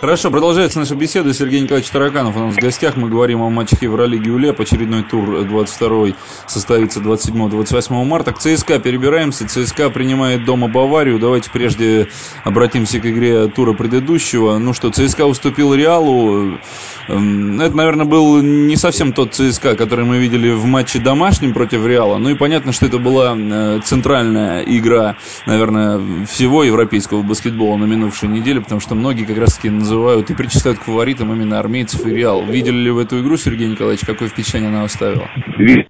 Хорошо, продолжается наша беседа. Сергей Николаевич Тараканов у нас в гостях. Мы говорим о матчах Евролиги УЛЕП. Очередной тур 22 состоится 27-28 марта. К ЦСКА перебираемся. ЦСКА принимает дома Баварию. Давайте прежде обратимся к игре тура предыдущего. Ну что, ЦСКА уступил Реалу. Эм, это, наверное, был не совсем тот ЦСКА, который мы видели в матче домашнем против Реала. Ну и понятно, что это была э, центральная игра, наверное, всего европейского баскетбола на минувшей неделе, потому что многие как раз-таки называют и причисляют к фаворитам именно армейцев и Реал. Видели ли вы эту игру, Сергей Николаевич? Какое впечатление она оставила?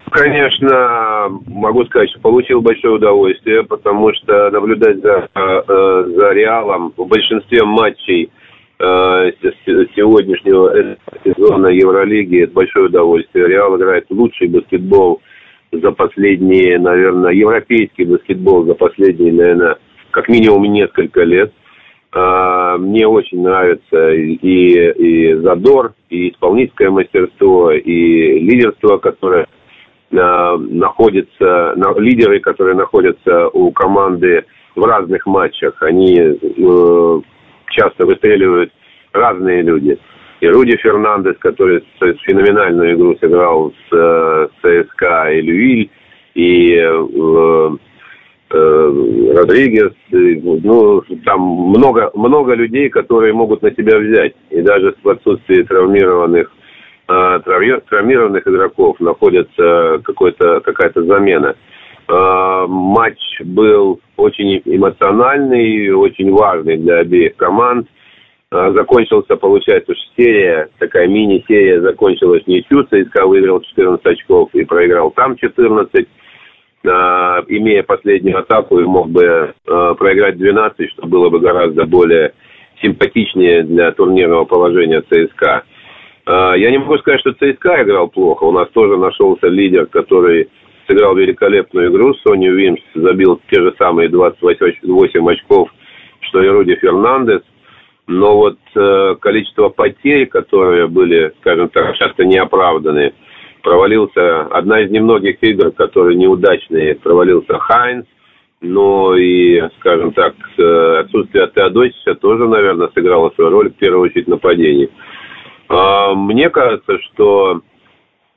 Конечно, могу сказать, что получил большое удовольствие, потому что наблюдать за, э, за Реалом в большинстве матчей э, сегодняшнего сезона Евролиги это большое удовольствие. Реал играет лучший баскетбол за последние, наверное, европейский баскетбол за последние, наверное, как минимум несколько лет. А, мне очень нравится и, и задор, и исполнительское мастерство, и лидерство, которое а, находится, лидеры, которые находятся у команды в разных матчах. Они э, часто выстреливают разные люди. И Руди Фернандес, который феноменальную игру сыграл с, э, ЦСКА и Люиль, и э, Родригес, ну, там много, много людей, которые могут на себя взять. И даже в отсутствии травмированных, э, травмированных игроков находится какой-то, какая-то замена. Э, матч был очень эмоциональный, очень важный для обеих команд. Э, закончился, получается, серия, такая мини-серия закончилась ничью. ЦСКА выиграл 14 очков и проиграл там 14 э, имея последнюю атаку, и мог бы э, проиграть 12, что было бы гораздо более симпатичнее для турнирного положения ЦСКА. Э, я не могу сказать, что ЦСКА играл плохо. У нас тоже нашелся лидер, который сыграл великолепную игру. Сони Уимс забил те же самые 28 очков, что и Руди Фернандес. Но вот э, количество потерь, которые были, скажем так, часто неоправданные, провалился одна из немногих игр, которые неудачные, провалился Хайнс, но и, скажем так, э, отсутствие Теодосича тоже, наверное, сыграло свою роль, в первую очередь, нападении. А, мне кажется, что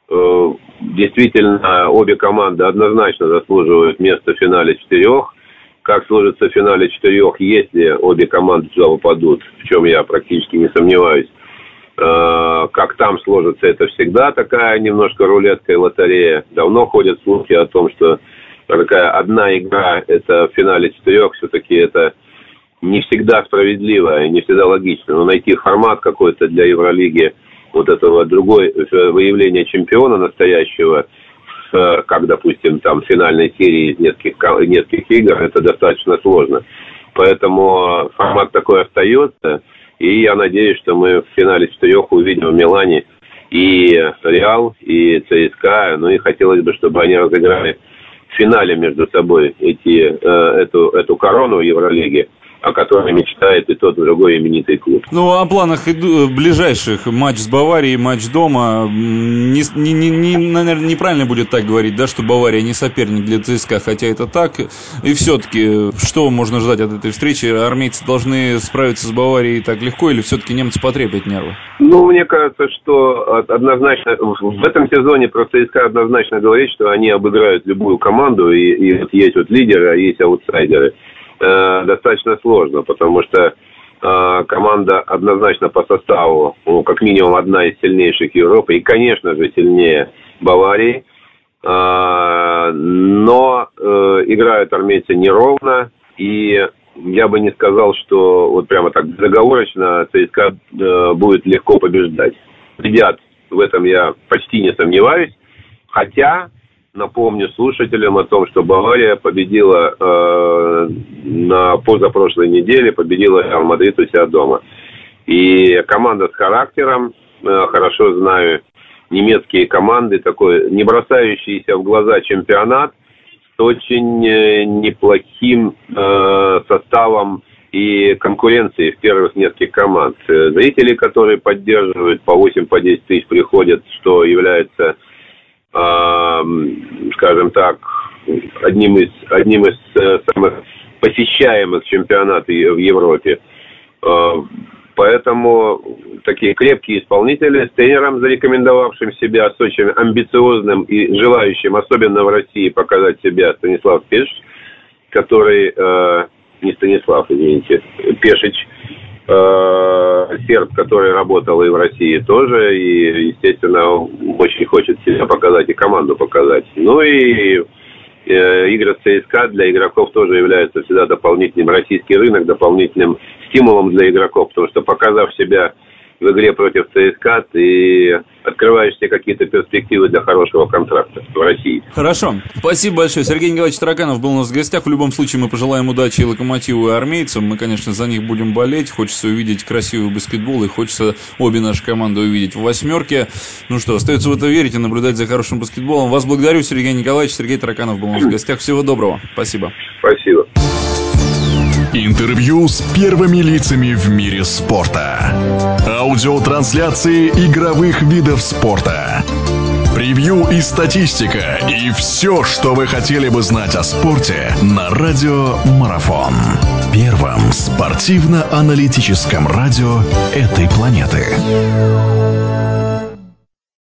э, действительно обе команды однозначно заслуживают места в финале четырех. Как сложится в финале четырех, если обе команды туда попадут, в чем я практически не сомневаюсь, как там сложится, это всегда такая немножко рулетка и лотерея. Давно ходят слухи о том, что такая одна игра, это в финале четырех, все-таки это не всегда справедливо и не всегда логично. Но найти формат какой-то для Евролиги, вот этого другой э, выявления чемпиона настоящего, как, допустим, там финальной серии из нескольких, нескольких игр, это достаточно сложно. Поэтому формат такой остается – и я надеюсь, что мы в финале четырех увидим в Милане и Реал, и ЦСКА. Ну и хотелось бы, чтобы они разыграли в финале между собой эти, э, эту, эту корону Евролиги о которой мечтает и тот, и другой именитый клуб. Ну, о планах ближайших. Матч с Баварией, матч дома. Не, не, не, наверное, неправильно будет так говорить, да, что Бавария не соперник для ЦСКА, хотя это так. И все-таки, что можно ждать от этой встречи? Армейцы должны справиться с Баварией так легко или все-таки немцы потребят нервы? Ну, мне кажется, что однозначно в этом сезоне про ЦСКА однозначно говорит, что они обыграют любую команду, и, и вот есть вот лидеры, а есть аутсайдеры э, достаточно сложно, потому что э, команда однозначно по составу, ну, как минимум одна из сильнейших Европы, и, конечно же, сильнее Баварии. Э, но играют армейцы неровно, и я бы не сказал, что вот прямо так договорочно ЦСКА э, будет легко побеждать. Ребят, в этом я почти не сомневаюсь. Хотя Напомню слушателям о том, что Бавария победила э, на позапрошлой неделе, победила Реал Мадрид у себя дома. И команда с характером, э, хорошо знаю немецкие команды, такой не бросающийся в глаза чемпионат с очень э, неплохим э, составом и конкуренцией в первых нескольких команд. Зрители, которые поддерживают по 8-10 по тысяч приходят, что является скажем так, одним из, одним из э, самых посещаемых чемпионатов в Европе. Э, поэтому такие крепкие исполнители с тренером, зарекомендовавшим себя, с очень амбициозным и желающим, особенно в России, показать себя Станислав Пеш, который, э, не Станислав, извините, Пешич, э, серб, который работал и в России тоже, и, естественно, очень хочет себя показать и команду показать. Ну и э, игры ЦСКА для игроков тоже являются всегда дополнительным, российский рынок дополнительным стимулом для игроков, потому что показав себя в игре против ЦСКА ты открываешь себе какие-то перспективы для хорошего контракта в России. Хорошо. Спасибо большое. Сергей Николаевич Тараканов был у нас в гостях. В любом случае мы пожелаем удачи и локомотиву, и армейцам. Мы, конечно, за них будем болеть. Хочется увидеть красивый баскетбол, и хочется обе наши команды увидеть в восьмерке. Ну что, остается в это верить и наблюдать за хорошим баскетболом. Вас благодарю, Сергей Николаевич. Сергей Тараканов был у нас в гостях. Всего доброго. Спасибо. Спасибо. Интервью с первыми лицами в мире спорта. Аудиотрансляции игровых видов спорта. Превью и статистика. И все, что вы хотели бы знать о спорте на Радио Марафон. Первом спортивно-аналитическом радио этой планеты.